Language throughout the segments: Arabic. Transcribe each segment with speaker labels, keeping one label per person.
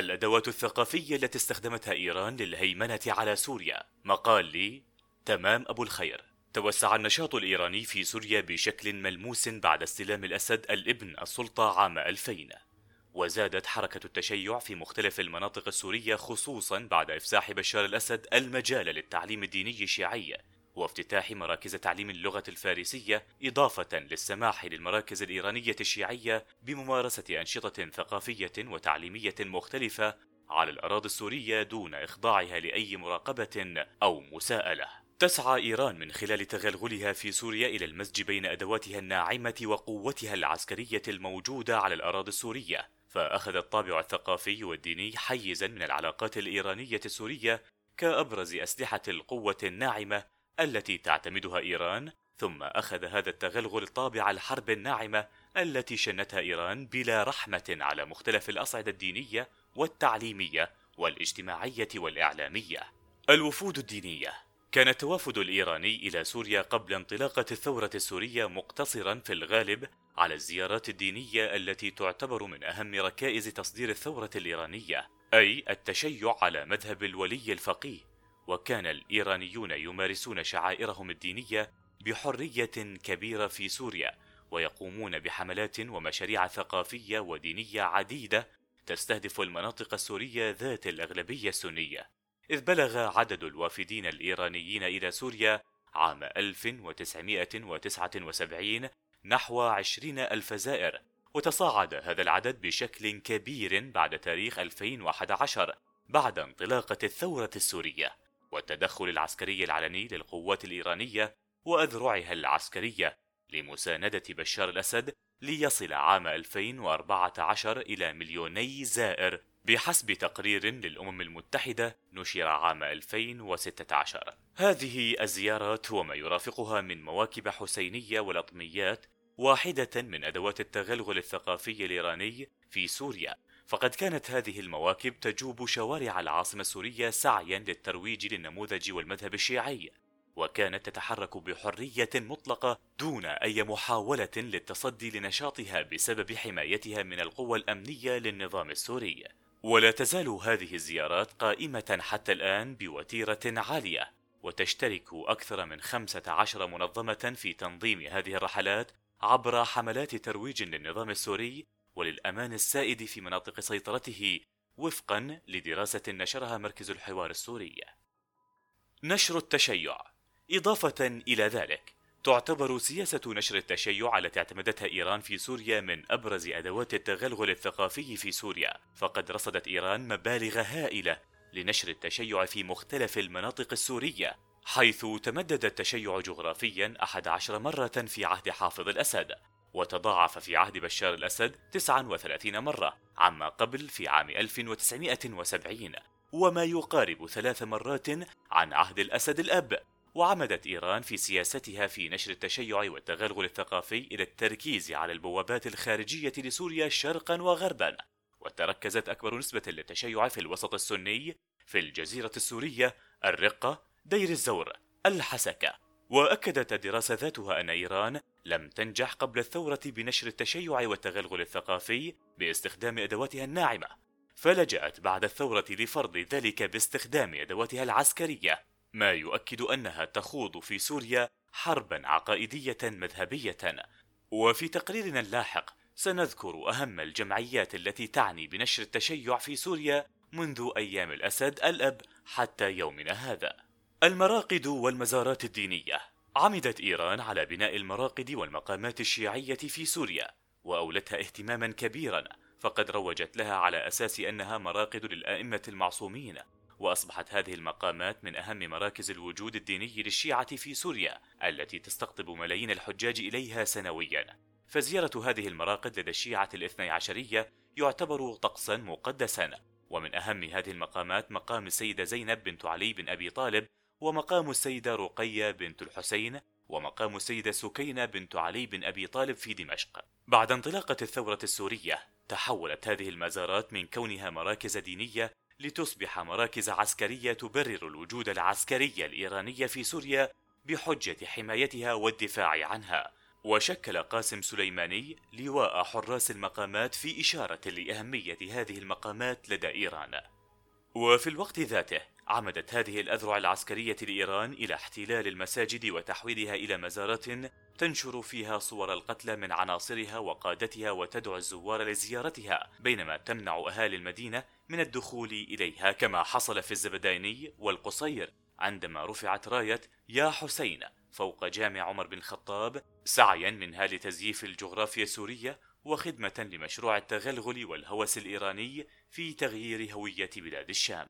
Speaker 1: الأدوات الثقافية التي استخدمتها إيران للهيمنة على سوريا. مقال لي تمام أبو الخير. توسع النشاط الإيراني في سوريا بشكل ملموس بعد استلام الأسد الإبن السلطة عام 2000 وزادت حركة التشيع في مختلف المناطق السورية خصوصا بعد إفساح بشار الأسد المجال للتعليم الديني الشيعي. وافتتاح مراكز تعليم اللغة الفارسية إضافة للسماح للمراكز الإيرانية الشيعية بممارسة أنشطة ثقافية وتعليمية مختلفة على الأراضي السورية دون إخضاعها لأي مراقبة أو مساءلة. تسعى إيران من خلال تغلغلها في سوريا إلى المزج بين أدواتها الناعمة وقوتها العسكرية الموجودة على الأراضي السورية، فأخذ الطابع الثقافي والديني حيزا من العلاقات الإيرانية السورية كأبرز أسلحة القوة الناعمة التي تعتمدها إيران ثم أخذ هذا التغلغل طابع الحرب الناعمة التي شنتها إيران بلا رحمة على مختلف الأصعدة الدينية والتعليمية والاجتماعية والإعلامية. الوفود الدينية كان التوافد الإيراني إلى سوريا قبل انطلاقة الثورة السورية مقتصرا في الغالب على الزيارات الدينية التي تعتبر من أهم ركائز تصدير الثورة الإيرانية، أي التشيع على مذهب الولي الفقيه وكان الإيرانيون يمارسون شعائرهم الدينية بحرية كبيرة في سوريا ويقومون بحملات ومشاريع ثقافية ودينية عديدة تستهدف المناطق السورية ذات الأغلبية السنية. إذ بلغ عدد الوافدين الإيرانيين إلى سوريا عام 1979 نحو 20 ألف زائر وتصاعد هذا العدد بشكل كبير بعد تاريخ 2011 بعد انطلاقة الثورة السورية. والتدخل العسكري العلني للقوات الإيرانية وأذرعها العسكرية لمساندة بشار الأسد ليصل عام 2014 إلى مليوني زائر بحسب تقرير للأمم المتحدة نشر عام 2016 هذه الزيارات وما يرافقها من مواكب حسينية ولطميات واحدة من أدوات التغلغل الثقافي الإيراني في سوريا. فقد كانت هذه المواكب تجوب شوارع العاصمة السورية سعيا للترويج للنموذج والمذهب الشيعي وكانت تتحرك بحرية مطلقة دون أي محاولة للتصدي لنشاطها بسبب حمايتها من القوى الأمنية للنظام السوري. ولا تزال هذه الزيارات قائمة حتى الآن بوتيرة عالية وتشترك أكثر من 15 منظمة في تنظيم هذه الرحلات عبر حملات ترويج للنظام السوري وللأمان السائد في مناطق سيطرته وفقا لدراسة نشرها مركز الحوار السوري. نشر التشيع. إضافة إلى ذلك تعتبر سياسة نشر التشيع التي اعتمدتها إيران في سوريا من أبرز أدوات التغلغل الثقافي في سوريا. فقد رصدت إيران مبالغ هائلة لنشر التشيع في مختلف المناطق السورية. حيث تمدد التشيع جغرافيا أحد عشر مرة في عهد حافظ الأسد وتضاعف في عهد بشار الأسد 39 مرة عما قبل في عام 1970 وما يقارب ثلاث مرات عن عهد الأسد الأب. وعمدت إيران في سياستها في نشر التشيع والتغلغل الثقافي إلى التركيز على البوابات الخارجية لسوريا شرقا وغربا. وتركزت أكبر نسبة للتشيع في الوسط السني في الجزيرة السورية الرقة دير الزور الحسكة وأكدت الدراسة ذاتها أن إيران لم تنجح قبل الثورة بنشر التشيع والتغلغل الثقافي باستخدام أدواتها الناعمة فلجأت بعد الثورة لفرض ذلك باستخدام أدواتها العسكرية ما يؤكد أنها تخوض في سوريا حربا عقائدية مذهبية. وفي تقريرنا اللاحق سنذكر أهم الجمعيات التي تعني بنشر التشيع في سوريا منذ أيام الأسد الأب حتى يومنا هذا. المراقد والمزارات الدينية. عمدت إيران على بناء المراقد والمقامات الشيعية في سوريا وأولتها اهتماما كبيرا فقد روجت لها على أساس أنها مراقد للآئمة المعصومين. وأصبحت هذه المقامات من أهم مراكز الوجود الديني للشيعة في سوريا التي تستقطب ملايين الحجاج إليها سنويا. فزيارة هذه المراقد لدى الشيعة الاثني عشرية يعتبر طقسا مقدسا. ومن أهم هذه المقامات مقام السيدة زينب بنت علي بن أبي طالب ومقام السيدة رقية بنت الحسين ومقام السيدة سكينة بنت علي بن أبي طالب في دمشق. بعد انطلاقة الثورة السورية تحولت هذه المزارات من كونها مراكز دينية لتصبح مراكز عسكرية تبرر الوجود العسكري الإيراني في سوريا بحجة حمايتها والدفاع عنها. وشكل قاسم سليماني لواء حراس المقامات في إشارة لأهمية هذه المقامات لدى إيران. وفي الوقت ذاته عمدت هذه الأذرع العسكرية لإيران إلى احتلال المساجد وتحويلها إلى مزارات تنشر فيها صور القتلى من عناصرها وقادتها وتدعو الزوار لزيارتها بينما تمنع أهالي المدينة من الدخول إليها كما حصل في الزبداني والقصير. عندما رفعت راية يا حسين فوق جامع عمر بن الخطاب سعيا منها لتزييف الجغرافيا السورية وخدمة لمشروع التغلغل والهوس الإيراني في تغيير هوية بلاد الشام.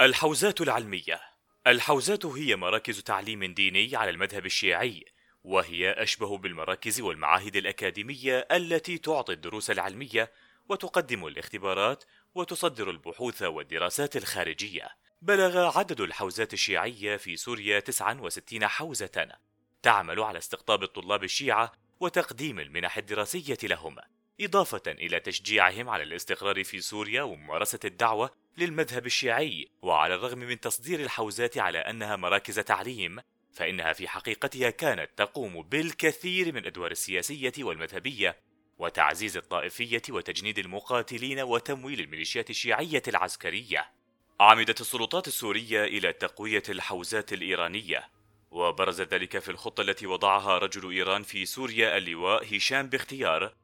Speaker 1: الحوزات العلمية. الحوزات هي مراكز تعليم ديني على المذهب الشيعي وهي أشبه بالمراكز والمعاهد الأكاديمية التي تعطي الدروس العلمية وتقدم الاختبارات وتصدر البحوث والدراسات الخارجية. بلغ عدد الحوزات الشيعية في سوريا 69 حوزة. تعمل على استقطاب الطلاب الشيعة وتقديم المنح الدراسية لهم. إضافة إلى تشجيعهم على الاستقرار في سوريا وممارسة الدعوة للمذهب الشيعي وعلى الرغم من تصدير الحوزات على أنها مراكز تعليم فإنها في حقيقتها كانت تقوم بالكثير من الأدوار السياسية والمذهبية وتعزيز الطائفية وتجنيد المقاتلين وتمويل الميليشيات الشيعية العسكرية. عمدت السلطات السورية إلى تقوية الحوزات الإيرانية وبرز ذلك في الخطة التي وضعها رجل إيران في سوريا اللواء هشام باختيار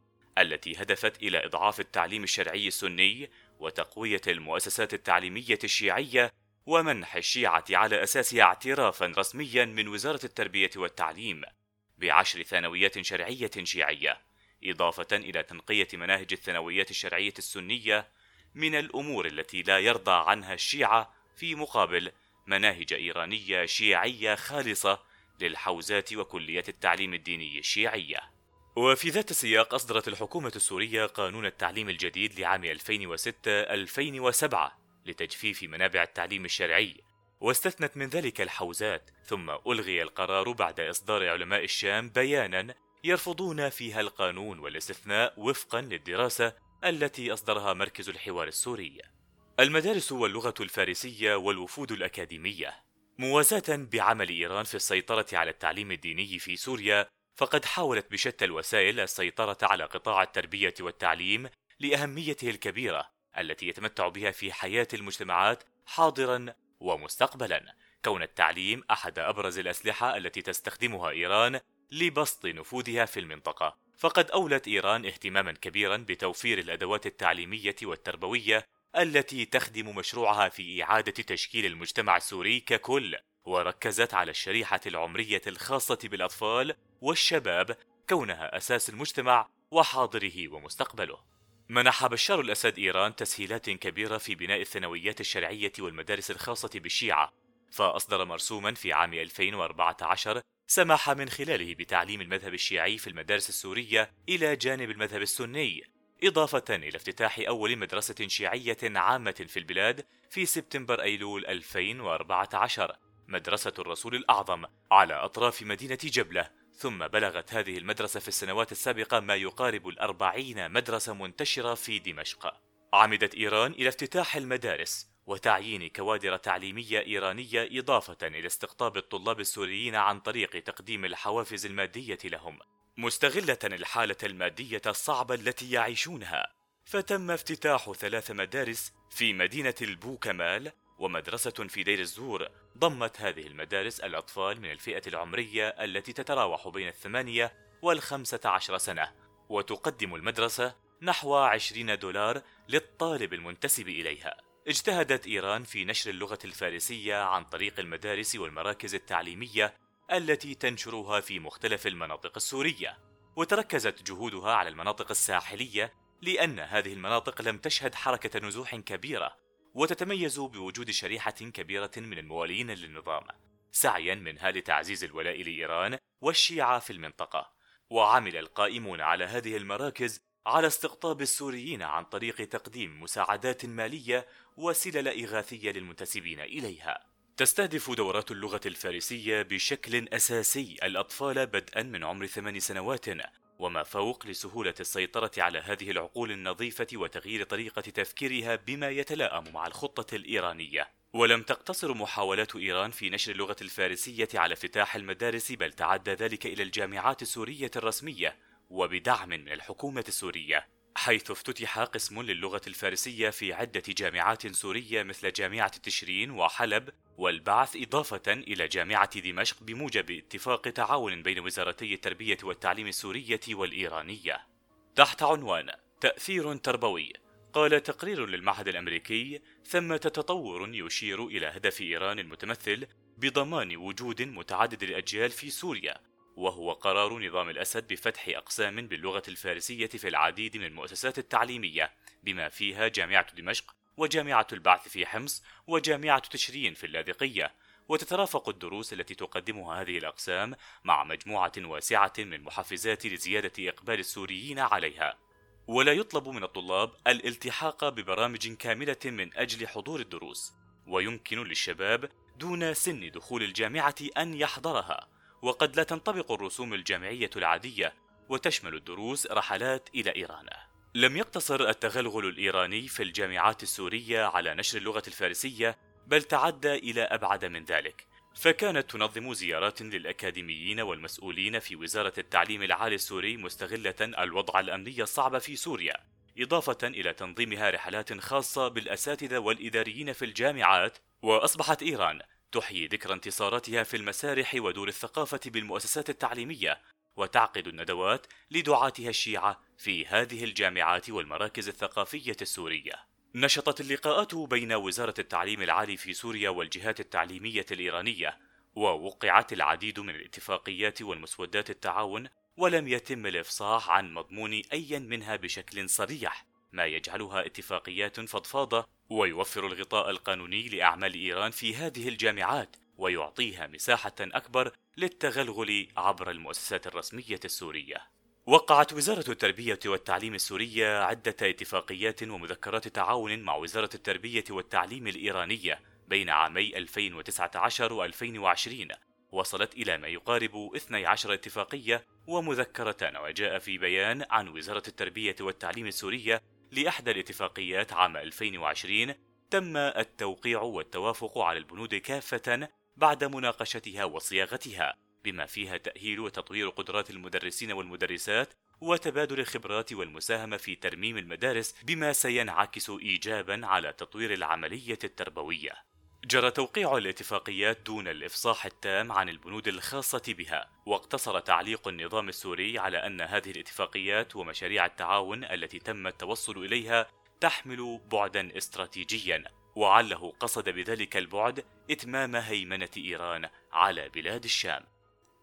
Speaker 1: التي هدفت إلى إضعاف التعليم الشرعي السني وتقوية المؤسسات التعليمية الشيعية ومنح الشيعة على أساسها اعترافا رسميا من وزارة التربية والتعليم بعشر ثانويات شرعية شيعية إضافة إلى تنقية مناهج الثانويات الشرعية السنية من الأمور التي لا يرضى عنها الشيعة في مقابل مناهج إيرانية شيعية خالصة للحوزات وكليات التعليم الديني الشيعية. وفي ذات السياق أصدرت الحكومة السورية قانون التعليم الجديد لعام 2006-2007 لتجفيف منابع التعليم الشرعي واستثنت من ذلك الحوزات ثم ألغي القرار بعد إصدار علماء الشام بيانا يرفضون فيها القانون والاستثناء وفقا للدراسة التي أصدرها مركز الحوار السوري. المدارس واللغة الفارسية والوفود الأكاديمية موازاة بعمل إيران في السيطرة على التعليم الديني في سوريا فقد حاولت بشتى الوسائل السيطرة على قطاع التربية والتعليم لأهميته الكبيرة التي يتمتع بها في حياة المجتمعات حاضرا ومستقبلا. كون التعليم أحد أبرز الأسلحة التي تستخدمها إيران لبسط نفوذها في المنطقة فقد أولت إيران اهتماما كبيرا بتوفير الأدوات التعليمية والتربوية التي تخدم مشروعها في إعادة تشكيل المجتمع السوري ككل. وركزت على الشريحة العمرية الخاصة بالأطفال والشباب كونها أساس المجتمع وحاضره ومستقبله. منح بشار الأسد إيران تسهيلات كبيرة في بناء الثانويات الشرعية والمدارس الخاصة بالشيعة فأصدر مرسوما في عام 2014 سمح من خلاله بتعليم المذهب الشيعي في المدارس السورية إلى جانب المذهب السني إضافة إلى افتتاح أول مدرسة شيعية عامة في البلاد في سبتمبر أيلول 2014 مدرسة الرسول الأعظم على أطراف مدينة جبلة ثم بلغت هذه المدرسة في السنوات السابقة ما يقارب الأربعين مدرسة منتشرة في دمشق. عمدت إيران إلى افتتاح المدارس وتعيين كوادر تعليمية إيرانية إضافة إلى استقطاب الطلاب السوريين عن طريق تقديم الحوافز المادية لهم. مستغلة الحالة المادية الصعبة التي يعيشونها فتم افتتاح ثلاث مدارس في مدينة البوكمال ومدرسة في دير الزور ضمت هذه المدارس الأطفال من الفئة العمرية التي تتراوح بين الثمانية والخمسة عشر سنة وتقدم المدرسة نحو عشرين دولار للطالب المنتسب إليها. اجتهدت إيران في نشر اللغة الفارسية عن طريق المدارس والمراكز التعليمية التي تنشرها في مختلف المناطق السورية وتركزت جهودها على المناطق الساحلية لأن هذه المناطق لم تشهد حركة نزوح كبيرة وتتميز بوجود شريحة كبيرة من الموالين للنظام سعيا منها لتعزيز الولاء لإيران والشيعة في المنطقة. وعمل القائمون على هذه المراكز على استقطاب السوريين عن طريق تقديم مساعدات مالية وسلل إغاثية للمنتسبين إليها. تستهدف دورات اللغة الفارسية بشكل أساسي الأطفال بدءا من عمر ثمان سنوات وما فوق لسهولة السيطرة على هذه العقول النظيفة وتغيير طريقة تفكيرها بما يتلائم مع الخطة الإيرانية. ولم تقتصر محاولات إيران في نشر اللغة الفارسية على افتتاح المدارس بل تعدى ذلك إلى الجامعات السورية الرسمية وبدعم من الحكومة السورية. حيث افتتح قسم للغة الفارسية في عدة جامعات سورية مثل جامعة تشرين وحلب والبعث إضافة إلى جامعة دمشق بموجب اتفاق تعاون بين وزارتي التربية والتعليم السورية والإيرانية. تحت عنوان تأثير تربوي. قال تقرير للمعهد الأمريكي ثمة تطور يشير إلى هدف إيران المتمثل بضمان وجود متعدد الأجيال في سوريا وهو قرار نظام الأسد بفتح أقسام باللغة الفارسية في العديد من المؤسسات التعليمية بما فيها جامعة دمشق وجامعة البعث في حمص وجامعة تشرين في اللاذقية. وتترافق الدروس التي تقدمها هذه الأقسام مع مجموعة واسعة من المحفزات لزيادة إقبال السوريين عليها. ولا يطلب من الطلاب الالتحاق ببرامج كاملة من أجل حضور الدروس. ويمكن للشباب دون سن دخول الجامعة أن يحضرها. وقد لا تنطبق الرسوم الجامعية العادية وتشمل الدروس رحلات إلى إيران. لم يقتصر التغلغل الإيراني في الجامعات السورية على نشر اللغة الفارسية بل تعدى إلى أبعد من ذلك. فكانت تنظم زيارات للأكاديميين والمسؤولين في وزارة التعليم العالي السوري مستغلة الوضع الأمني الصعب في سوريا إضافة إلى تنظيمها رحلات خاصة بالأساتذة والإداريين في الجامعات وأصبحت إيران تحيي ذكرى انتصاراتها في المسارح ودور الثقافة بالمؤسسات التعليمية وتعقد الندوات لدعاتها الشيعة في هذه الجامعات والمراكز الثقافية السورية. نشطت اللقاءات بين وزارة التعليم العالي في سوريا والجهات التعليمية الإيرانية، ووقعت العديد من الاتفاقيات والمسودات التعاون، ولم يتم الإفصاح عن مضمون أي منها بشكل صريح، ما يجعلها اتفاقيات فضفاضة ويوفر الغطاء القانوني لأعمال إيران في هذه الجامعات ويعطيها مساحة أكبر للتغلغل عبر المؤسسات الرسمية السورية. وقعت وزارة التربية والتعليم السورية عدة اتفاقيات ومذكرات تعاون مع وزارة التربية والتعليم الإيرانية بين عامي 2019 و 2020 وصلت إلى ما يقارب 12 اتفاقية ومذكرة وجاء في بيان عن وزارة التربية والتعليم السورية لإحدى الاتفاقيات عام 2020 تم التوقيع والتوافق على البنود كافة بعد مناقشتها وصياغتها بما فيها تأهيل وتطوير قدرات المدرسين والمدرسات وتبادل الخبرات والمساهمة في ترميم المدارس بما سينعكس إيجابا على تطوير العملية التربوية. جرى توقيع الاتفاقيات دون الإفصاح التام عن البنود الخاصة بها، واقتصر تعليق النظام السوري على أن هذه الاتفاقيات ومشاريع التعاون التي تم التوصل إليها تحمل بعدا استراتيجيا وعله قصد بذلك البعد إتمام هيمنة إيران على بلاد الشام.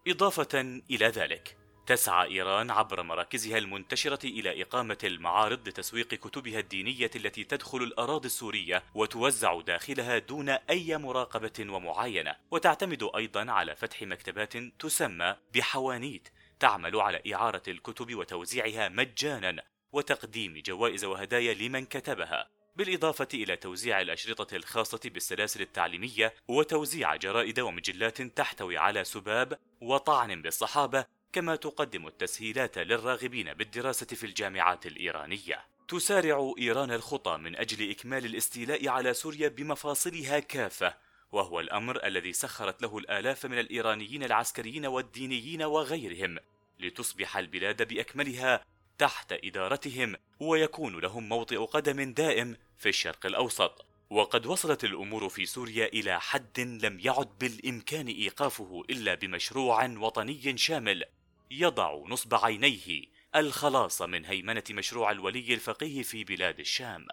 Speaker 1: إضافة إلى ذلك، تسعى إيران عبر مراكزها المنتشرة إلى إقامة المعارض لتسويق كتبها الدينية التي تدخل الأراضي السورية وتوزع داخلها دون أي مراقبة ومعاينة، وتعتمد أيضا على فتح مكتبات تسمى بحوانيت تعمل على إعارة الكتب وتوزيعها مجانا وتقديم جوائز وهدايا لمن كتبها. بالإضافة إلى توزيع الأشرطة الخاصة بالسلاسل التعليمية وتوزيع جرائد ومجلات تحتوي على سباب وطعن بالصحابة كما تقدم التسهيلات للراغبين بالدراسة في الجامعات الإيرانية. تسارع إيران الخطى من أجل إكمال الاستيلاء على سوريا بمفاصلها كافة وهو الأمر الذي سخرت له الآلاف من الإيرانيين العسكريين والدينيين وغيرهم لتصبح البلاد بأكملها تحت إدارتهم ويكون لهم موطئ قدم دائم في الشرق الأوسط. وقد وصلت الأمور في سوريا إلى حد لم يعد بالإمكان إيقافه إلا بمشروع وطني شامل. يضع نصب عينيه الخلاص من هيمنة مشروع الولي الفقيه في بلاد الشام.